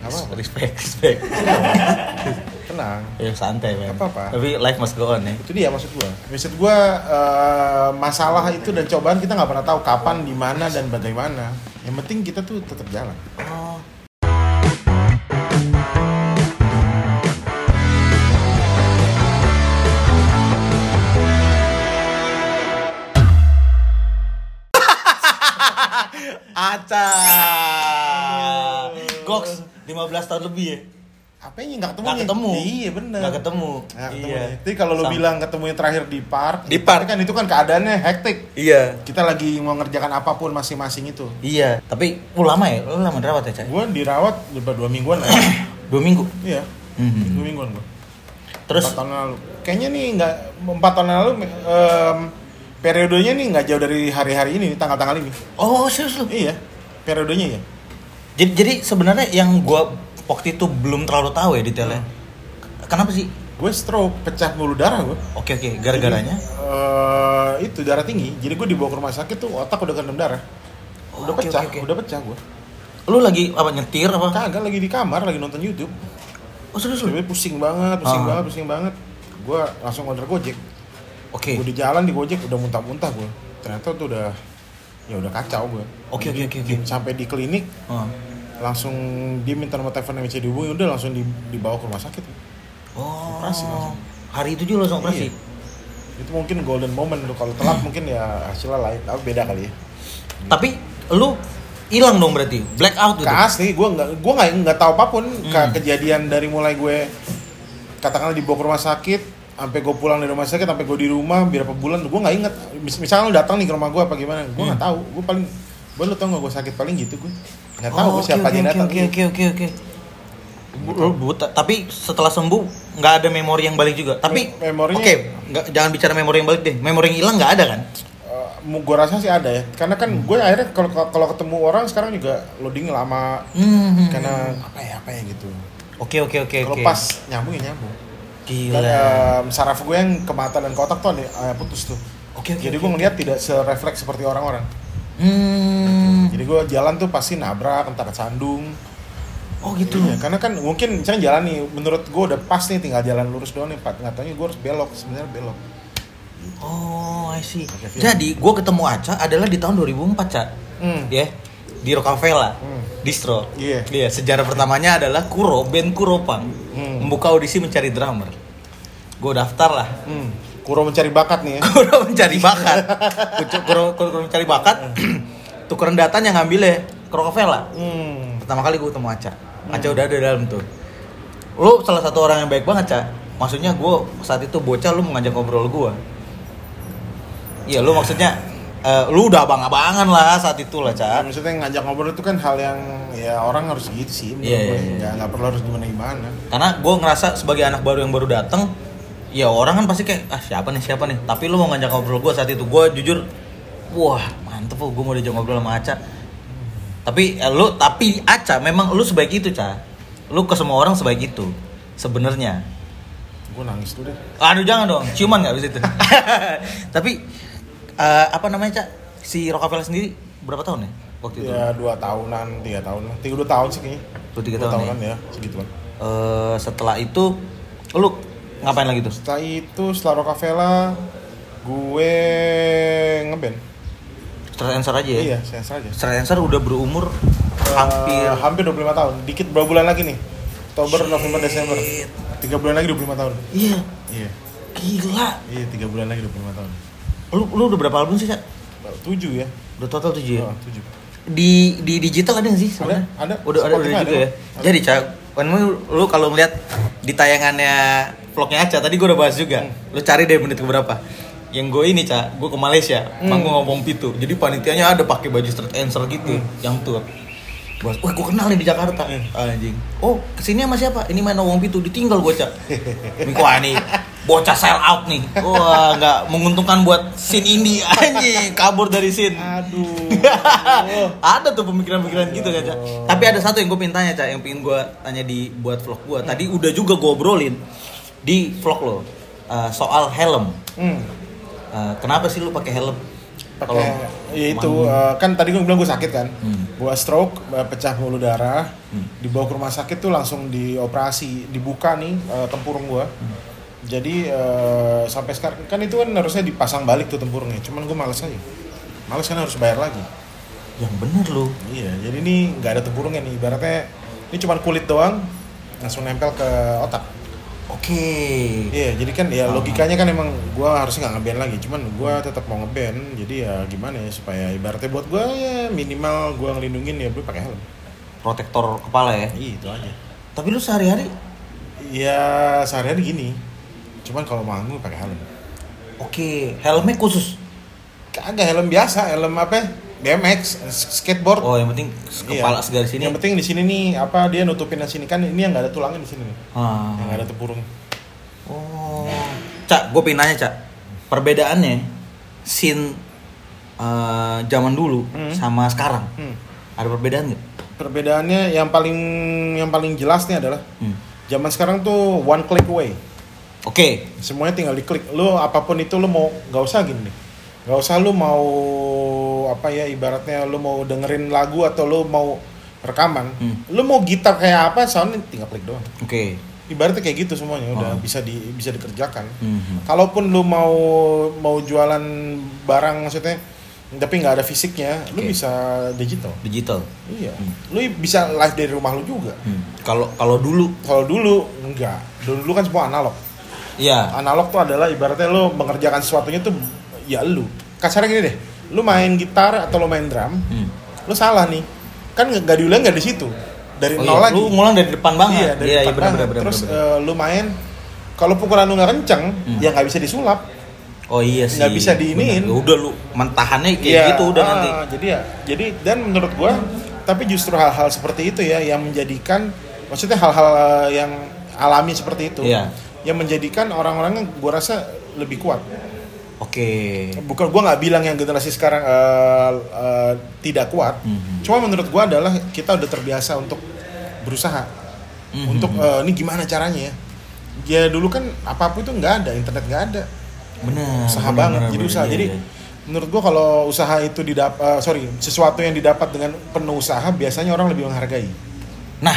Apa-apa. Respect, respect. Tenang. ya santai men. Nggak apa-apa. Tapi life must go on ya. Itu dia maksud gua. Maksud gua eh, masalah itu dan cobaan kita nggak pernah tahu kapan, di mana dan bagaimana. Yang penting kita tuh tetap jalan. Oh. Aca. Goks 15 tahun lebih ya. Apa yang nggak ketemu? Nggak ketemu. Iya bener. Nggak ketemu. Nggak ketemu Iya. Jadi kalau lo bilang ketemunya terakhir di park, Di park. kan itu kan keadaannya hektik. Iya. Kita lagi mau ngerjakan apa pun masing-masing itu. Iya, tapi lu lama ya? Lu lama dirawat ya, Cak? Gue dirawat udah dua mingguan lah. Dua minggu. iya, Mhm. dua mingguan gue. Terus empat tahun lalu. Kayaknya nih nggak empat tahun lalu em, periodenya nih nggak jauh dari hari-hari ini, tanggal-tanggal ini. Oh, serius lu? Iya, periodenya ya. Jadi, jadi sebenarnya yang gua waktu itu belum terlalu tahu ya detailnya. Kenapa sih? Gue stroke, pecah pembuluh darah gue. Oke oke, gara-garanya. Eh, itu darah tinggi. Jadi gue dibawa ke rumah sakit tuh otak udah kandung darah. Udah Oke, pecah, oke, oke. udah pecah gue. Lu lagi apa nyetir apa? Kagak lagi di kamar, lagi nonton YouTube. Oh serius lu? Pusing banget, pusing Ah. banget, pusing banget. Gue langsung order Gojek. Oke. Gue di jalan di Gojek udah muntah-muntah gue. Ternyata tuh udah ya udah kacau gue. Oke, oke, oke, oke. Sampai di klinik Oh. langsung dia minta nomor telepon yang bisa dihubungi udah langsung di- dibawa ke rumah sakit. Oh. Operasi langsung. Hari itu juga langsung operasi. Iya. Itu mungkin golden moment tuh kalau telat mungkin ya hasilnya lain, tapi beda kali ya. Tapi lu hilang dong berarti, black out gitu. Asli, gue nggak gue nggak nggak tahu apa pun Hmm. kejadian dari mulai gue katakanlah dibawa ke rumah sakit sampai gue pulang dari rumah sakit sampai gue di rumah berapa bulan gue nggak inget Mis- misalnya lu datang nih ke rumah gue apa gimana gue nggak Hmm. tahu gue paling gue lu tau nggak gue sakit paling gitu gue nggak tahu Oh, gue oke, siapa oke, aja yang oke, datang Oke oke oke oke. Lu buta, tapi setelah sembuh nggak ada memori yang balik juga. Tapi Me- memorinya- Oke, nggak jangan bicara memori yang balik deh. Memori yang hilang nggak ada kan? gue rasa sih ada ya karena kan gue akhirnya kalau kalau ketemu orang sekarang juga loading lama Hmm. karena apa ya apa ya gitu Oke oke oke kalau oke. pas nyambung ya nyambung Gila. dan em, saraf gue yang ke mata dan ke otak tuh ada putus tuh Oke oke. jadi oke. gue ngeliat tidak serefleks seperti orang-orang Hmm. jadi gue jalan tuh pasti nabrak entah kesandung Oh gitu. Iya, karena kan mungkin misalnya jalan nih menurut gue udah pas nih tinggal jalan lurus doang nih Pak. nggak taunya gue harus belok sebenarnya belok Oh, I see. Fian. Jadi, gue ketemu Aca adalah di tahun 2004, Ca. hmm. Ya. Di Rockefeller. Hmm. Distro. Iya. Iya, sejarah pertamanya adalah Kuro, band Kuropang. Hmm. Membuka audisi mencari drummer. Gue daftar lah. hmm. Kuro mencari bakat nih ya Kuro mencari bakat. Kuro, Kuro, Kuro mencari bakat. Tukeran datanya ngambilnya ke Rockefeller. hmm. Pertama kali gue ketemu Aca. Aca udah ada di dalam tuh. Lu salah satu orang yang baik banget, Ca. Maksudnya gue saat itu bocah lu mengajak ngobrol gue. Iya, lu maksudnya eh, lu udah abang-abangan lah saat itu lah, Nah, Ca. maksudnya ngajak ngobrol itu kan hal yang ya orang harus gitu sih Iya, iya, iya. nggak nggak perlu harus gimana gimana Karena gue ngerasa sebagai anak baru yang baru datang, ya orang kan pasti kayak ah siapa nih siapa nih. Tapi lu mau ngajak ngobrol gue saat itu, gue jujur, wah mantep gue mau diajak ngobrol sama Aca. Tapi eh, lu tapi Aca memang lu sebaik itu, Ca. Lu ke semua orang sebaik itu sebenarnya. gue nangis tuh deh Aduh jangan dong, ciuman nggak bisa itu. Tapi eh, apa namanya cak? Si Rockefeller sendiri berapa tahun ya waktu itu? ya dua tahunan tiga tahun tiga dua tahun sih kayaknya Dua, tiga Dua tahun tahunan ya segitu kan Eh, setelah itu lu ngapain lagi tuh? setelah itu setelah Rockefeller gue ngeband Straight answer aja ya. iya saya saja Straight answer udah berumur hampir Eh, hampir 25 tahun. Dikit berapa bulan lagi nih? Oktober, November, Desember. Tiga bulan lagi 25 tahun. Iya, Iya. gila. Iya, tiga bulan lagi 25 tahun. Lu lu udah berapa album sih, Cak? Tujuh ya? Udah total 7 ya? Oh, tujuh. Di di digital ada nggak sih sebenarnya? ada. Udah ada, udah Spotify juga ada. ya. Jadi, Cak, kan lu, lu kalau ngeliat di tayangannya vlognya Aca tadi gue udah bahas juga. Hmm. Lu cari deh menit keberapa. Yang gue ini, Cak, gue ke Malaysia, Hmm. manggung ngomong pitu. Jadi panitianya ada pakai baju straight answer gitu, Hmm. yang tour. Bos, wah gue kenal nih di Jakarta. Anjing. Oh, ke sini sama siapa? Ini main ngomong pitu, ditinggal gue, Cak. Wah nih, bocah sell out nih. Wah, nggak menguntungkan buat scene indie anjing, kabur dari scene. Aduh. ada tuh pemikiran-pemikiran gitu kan, Cak. Tapi ada satu yang gue pengen tanya, Cak, yang pengen gue tanya di buat vlog gue. Tadi udah juga gue obrolin di vlog lo Eh, soal helm. Hmm. Eh, kenapa sih lu pakai helm? pakai ya itu eh, kan tadi gue bilang gue sakit kan Hmm. gue stroke pecah pembuluh darah Hmm. dibawa ke rumah sakit tuh langsung dioperasi dibuka nih eh, tempurung gue Hmm. jadi eh, sampai sekarang kan itu kan harusnya dipasang balik tuh tempurungnya cuman gue males aja males kan harus bayar lagi Yang bener lu. iya jadi ini nggak ada tempurungnya nih ibaratnya ini cuman kulit doang langsung nempel ke otak Oke. Iya, jadi kan ya logikanya kan emang gua harusnya nggak ngeband lagi, cuman gua tetap mau ngeband, jadi ya gimana ya supaya ibaratnya buat gua ya minimal gua ngelindungin ya gue pakai helm. Protektor kepala ya. Iya, itu aja. Tapi lu sehari-hari Ya sehari-hari gini, cuman kalau manggung pakai helm. Oke, helmnya khusus. Kagak helm biasa, helm apa? BMX, skateboard. Oh, yang penting Iya. kepala segaris sini. Yang penting di sini nih apa dia nutupin yang sini kan ini yang nggak ada tulangnya di sini nih, Ah. yang nggak ada tempurung. Oh. Cak, gue pengen nanya, Cak. Perbedaannya scene eh, zaman dulu Hmm. sama sekarang. Hmm. Ada perbedaan nggak? Perbedaannya yang paling yang paling jelas nih adalah Hmm. zaman sekarang tuh one click away. Oke. semuanya tinggal diklik lu apa pun itu lu mau nggak usah gini deh nggak usah lu mau apa ya ibaratnya lu mau dengerin lagu atau lu mau rekaman Hmm. lu mau gitar kayak apa soundnya tinggal klik doang Oke. ibaratnya kayak gitu semuanya udah Oh. bisa di bisa dikerjakan Mhm. kalaupun lu mau mau jualan barang maksudnya tapi nggak ada fisiknya lu Oke. bisa digital Digital. iya Hmm. lu bisa live dari rumah lu juga Hmm. Kalau kalau dulu, kalau dulu enggak dulu, dulu kan semua analog ya. analog tuh adalah ibaratnya lu mengerjakan sesuatunya tuh ya lu kasarnya gini deh lu main gitar atau lu main drum Hmm. lu salah nih kan nggak diulang nggak di situ dari Oh, nol iya. lagi Lu ngulang dari depan iya banget. dari iya, depan iya benar banget. benar benar. terus benar. eh, lu main kalau pukulan lu nggak kenceng Hmm. ya nggak bisa disulap oh iya sih. nggak bisa diiniin. Benar. Udah lu mentahannya kayak Iya, gitu udah ah, nanti. jadi ya jadi dan menurut gua tapi justru hal-hal seperti itu ya yang menjadikan maksudnya hal-hal eh, yang alami seperti itu Iya. yang menjadikan orang-orang yang gua rasa lebih kuat Oke. bukan gua nggak bilang yang generasi sekarang eh, eh, tidak kuat Mhm. cuma menurut gua adalah kita udah terbiasa untuk berusaha Mhm. untuk eh, ini gimana caranya ya ya dulu kan apa pun itu nggak ada internet nggak ada benar. usaha benar, banget benar, jadi benar. usaha Iya, jadi iya. menurut gua kalau usaha itu didapat sorry sesuatu yang didapat dengan penuh usaha biasanya orang lebih menghargai Nah,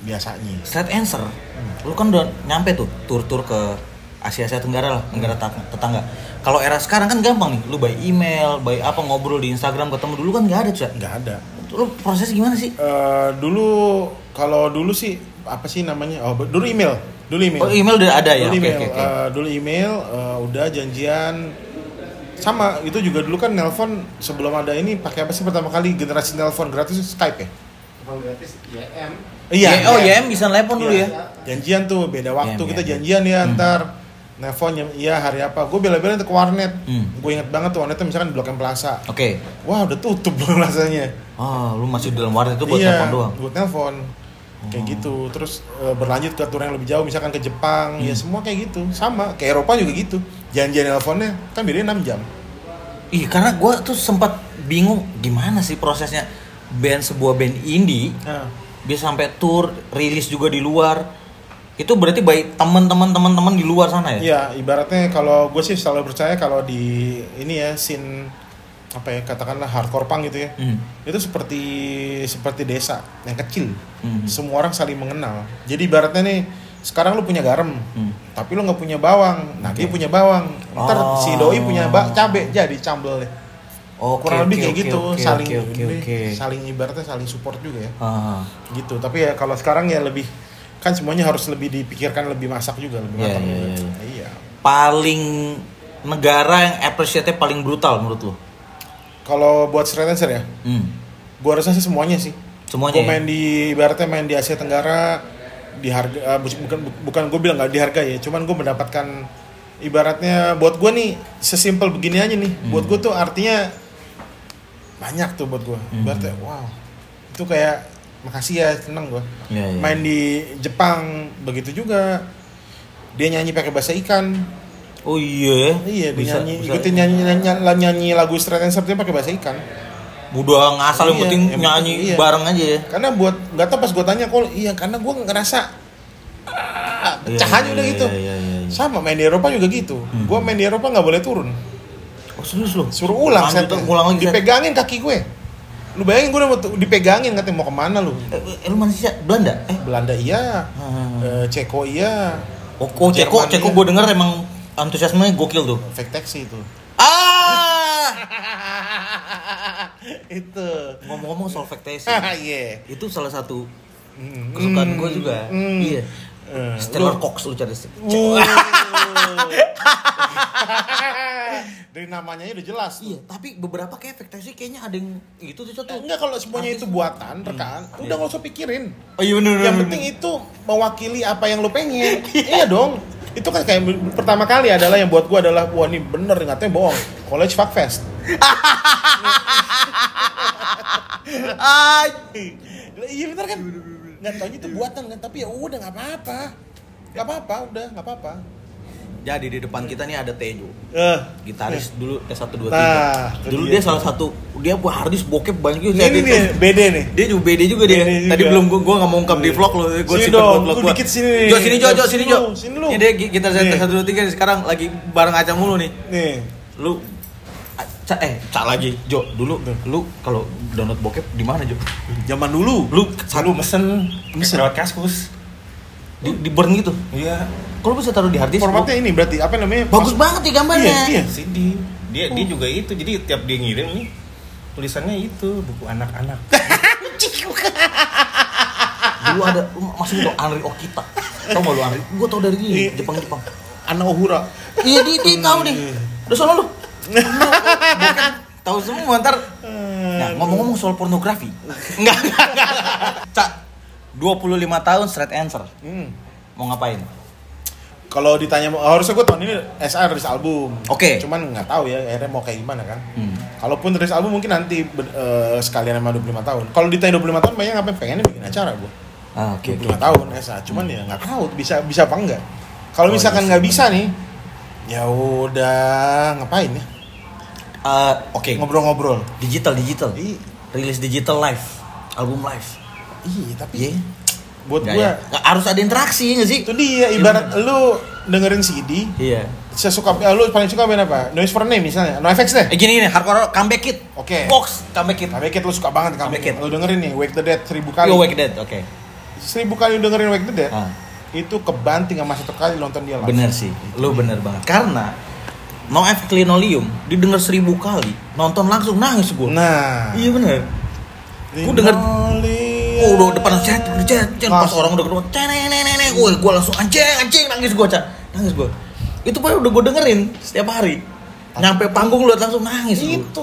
biasanya straight answer. Hmm. Lu kan udah nyampe tuh tur-tur ke Asia Asia Tenggara lah, negara Hmm. tet- tetangga. Kalau era sekarang kan gampang nih, lu by email, by apa ngobrol di Instagram ketemu dulu kan nggak ada cuy. nggak ada Lu proses gimana sih? Eh, dulu kalau dulu sih apa sih namanya oh dulu email dulu email Oh email udah ada ya? dulu Oke email, oke oke. eh, dulu email eh, udah janjian sama itu juga dulu kan nelpon sebelum ada ini pakai apa sih pertama kali generasi nelpon gratis Skype ya Kalau gratis YM. Iya, oh YM bisa telepon dulu ya. janjian tuh beda waktu YM, kita YM. janjian ya Hmm. ntar nelpon jam iya hari apa gue bela-belain tuh ke warnet Hmm. gue inget banget tuh warnetnya misalkan di Blok M Plaza Oke. wah udah tutup Plazanya Ah, lu masih dalam warnet itu buat iya, telepon doang. buat kayak Oh. gitu terus eh, berlanjut ke tour yang lebih jauh misalkan ke Jepang Hmm. ya semua kayak gitu sama ke Eropa juga gitu janjian nelponnya kan bedanya 6 jam Ih, karena gua tuh sempat bingung gimana sih prosesnya band sebuah band indie nah, bisa sampai tour, rilis juga di luar. Itu berarti baik teman-teman teman-teman di luar sana ya? Iya, ibaratnya kalau gue sih selalu percaya kalau di ini ya scene apa ya katakanlah hardcore punk gitu ya. Hmm. Itu seperti seperti desa yang kecil. Hmm. Semua orang saling mengenal. Jadi ibaratnya nih sekarang lu punya garam, Hmm. tapi lu nggak punya bawang. Nah, dia punya bawang. Ntar Oh. si doi punya bak cabe jadi cambel deh. Oke, Kurang lebih oke, kayak oke, gitu, oke, saling oke, ini, oke. saling ibaratnya saling support juga ya. Ah, Gitu. Tapi ya kalau sekarang ya lebih kan semuanya harus lebih dipikirkan lebih masak juga, lebih Iya, matang iya, juga. iya. Iya. paling negara yang appreciate-nya paling brutal menurut lu? Kalau buat straight answer ya, Hmm. gua rasa sih semuanya sih. Semuanya. Gue ya? main di ibaratnya main di Asia Tenggara di harga bu- bukan bukan gue bilang nggak dihargai ya, cuman gue mendapatkan ibaratnya buat gue nih sesimpel begini aja nih. Hmm. Buat gue tuh artinya banyak tuh buat gue. Hmm. Ibaratnya wow. Itu kayak makasih ya seneng gue. Iya, iya. Main di Jepang begitu juga. Dia nyanyi pakai bahasa ikan. Oh iya. Iya, dia Bisa- nyanyi bisa. ikutin nyanyi, nyanyi nyanyi lagu straight answer dia pakai bahasa ikan. Udah ngasal yang Iya, penting yang nyanyi penting iya. bareng aja ya. karena buat nggak tahu pas gue tanya kok iya karena gue ngerasa ah, pecah Iya, aja udah iya, gitu iya, iya, iya. sama main di Eropa juga gitu Hmm. gue main di Eropa nggak boleh turun Oh serius lu? Suruh ulang setnya. Ulang lagi. Dipegangin kaki gue. Lu bayangin gue udah dipegangin katanya mau ke mana lu? Eh, eh, lu mana sih? Belanda? Eh, Belanda iya, Hmm. Eh, Ceko iya, oh, oh Ceko, Jerman Ceko iya. gue denger emang antusiasmenya gokil tuh. fake taxi itu. Ah! itu. Ngomong-ngomong soal faktasi, Iya. itu salah satu Hmm. kesukaan gue juga. Hmm. Iya. Eh, Stellar Cox lu cari. Wuh. Dari namanya udah jelas. tuh. Iya, tapi beberapa kayak faktasi kayaknya ada yang itu tuh Eh, tuh. Enggak kalau semuanya itu buatan, rekan, udah nggak usah pikirin. Oh iya bener Yang penting itu mewakili apa yang lo pengen. iya dong. Itu kan kayak pertama kali adalah yang buat gua adalah wah ini bener katanya bohong. College Fuck Fest. Ah, iya bener kan? Nggak tahu itu buatan kan, tapi ya udah nggak apa-apa. Nggak apa-apa, udah nggak apa-apa. Jadi di depan kita nih ada Tejo. Eh, Gitaris dulu S1 2 Nah, 3. itu Dulu dia. dia salah satu dia buat hardis bokep banyak juga. ini Dia- nih BD nih. Dia juga BD juga dia. Juga. Tadi belum gua gua enggak mau ungkap di vlog lo. Gua Sini simpen dong, buat vlog lu gua. dikit sini. Jo sini Jo, Jo sini Jo. sini lu. Ini dia kita Nih. Z 1 2 3 sekarang lagi bareng Acang mulu nih. Nih. Lu Ca, eh, Ca lagi, Jo. Dulu lu kalau download bokep di mana, Jo? Zaman dulu. Lu Selalu mesen, Mesen. lewat kaskus. Di, di burn gitu. Iya, Kalau bisa taruh di hard disk. Formatnya ini berarti apa namanya? bagus Mas- banget nih gambarnya. Iya, iya. CD. Dia dia juga itu. Jadi tiap dia ngirim nih tulisannya itu buku anak-anak. Dulu ada masih tau Anri Okita. Tau gak lu Anri? Gua tau dari Iya. dia, Jepang-Jepang. Anak Ohura. Iya, dia, dia tahu nih. Udah sono lu. Tahu semua ntar. Nah, ngomong-ngomong soal pornografi. Enggak, enggak, 25 tahun straight answer. Hmm. Mau ngapain? Kalau ditanya harusnya gue tahun ini SR rilis album. Oke. Cuman nggak tahu ya akhirnya mau kayak gimana kan. Hmm. Kalaupun rilis album mungkin nanti eh, sekalian sama 25 tahun. Kalau ditanya 25 tahun banyak ngapain pengennya bikin acara gue. Ah, oke, 25 oke. tahun SR. Cuman ya nggak tahu bisa bisa apa enggak. Kalau Oh, misalkan iya nggak bisa nih, ya udah ngapain ya? Eh, oke. Ngobrol-ngobrol. Digital, digital. Iya, Rilis digital live. Album live. Iya tapi Iya. buat gue ya? Nggak, harus ada interaksi nggak sih? itu dia ibarat lu dengerin CD, Iya. sesuka eh, lu paling suka band apa? Noise for Name misalnya, NoFX deh. Eh gini gini, hardcore comeback kit. Oke. Box comeback kit. Nah, Wicked lu suka banget kan? Wicked. Lu dengerin nih Wake the Dead seribu kali. Yo Wake Dead, oke. Seribu kali lu dengerin Wake the Dead, Ah. itu kebanting sama satu kali nonton dia live. Bener sih, lu bener banget. Karena No F Linoleum didengar seribu kali, nonton langsung nangis gue. Nah, Iya bener. Gua denger-. Oh, udah depan cet, cet, cet, pas orang udah kedua, nenek, gue, gue langsung anjing, anjing, nangis gue, cak, nangis gue. Itu padahal udah gue dengerin setiap hari. Nyampe panggung lu langsung nangis itu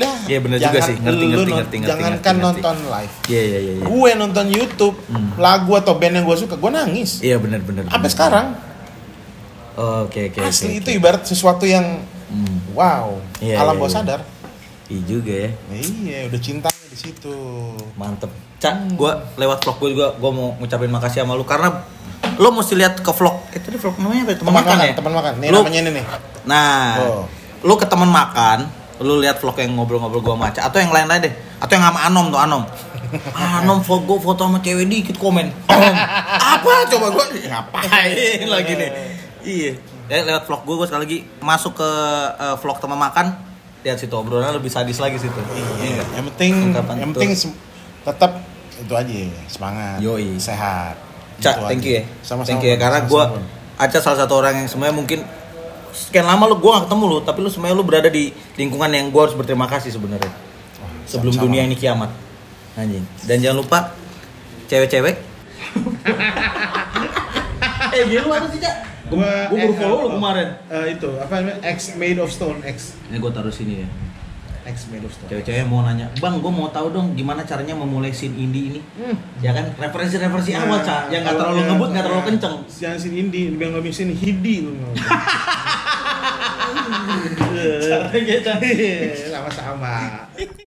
lah. Iya, bener juga sih. Ngerti, ngerti, ngerti, ngerti, Jangankan ngerti, ngerti. nonton live. Iya iya iya. iya. Gue nonton YouTube Hmm. lagu atau band yang gue suka, gue nangis. Iya bener bener. Sampai bener. sekarang Oh, Oke oke. oke, asli itu ibarat sesuatu yang Hmm. wow, Iya, alam iya, bawah sadar. Iya juga ya. Iya, udah cintanya di situ. Mantep. Cak, gue lewat vlog gue juga gue mau ngucapin makasih sama lu karena lo mesti lihat ke vlog. Eh tadi vlog namanya apa? ya? Teman makan, makan, ya. teman makan. Nih Lu- namanya ini nih. Nah, Oh. lu ke teman makan, lu lihat vlog yang ngobrol-ngobrol gua sama Aca atau yang lain-lain deh. Atau yang sama Anom tuh Anom. Anom foto gua foto sama cewek dikit komen. Om, apa coba gua ngapain lagi nih? Iya. Ya, lewat vlog gua, gua sekali lagi masuk ke eh, vlog teman makan, lihat situ obrolannya lebih sadis lagi situ. Iya, yang penting Ungkapan yang penting tetap itu aja semangat, Yoi. sehat. Cak, thank aja. you ya. Sama-sama. thank you ya karena gua Aca salah satu orang yang sebenarnya mungkin sekian lama lu gua gak ketemu lu, tapi lu sebenarnya lu berada di lingkungan yang gua harus berterima kasih sebenarnya. Sebelum sama-sama. dunia ini kiamat. Anjing. Dan jangan lupa cewek-cewek. eh, dia lu ada sih, Cak? Gua Gua baru eh, follow lu eh, kemarin. eh, itu apa namanya? X made of stone, X. Ini gua taruh sini ya. X made of stone. Cewek-cewek mau nanya, "Bang, gua mau tahu dong gimana caranya memulai scene indie ini." Ya kan, referensi-referensi Nah, awal, Cak, yang gak kalau terlalu ngebut, gak terlalu kenceng. Yang sini indie, bilang ngomong sini hidi lu. Caranya, Cak. Sama-sama.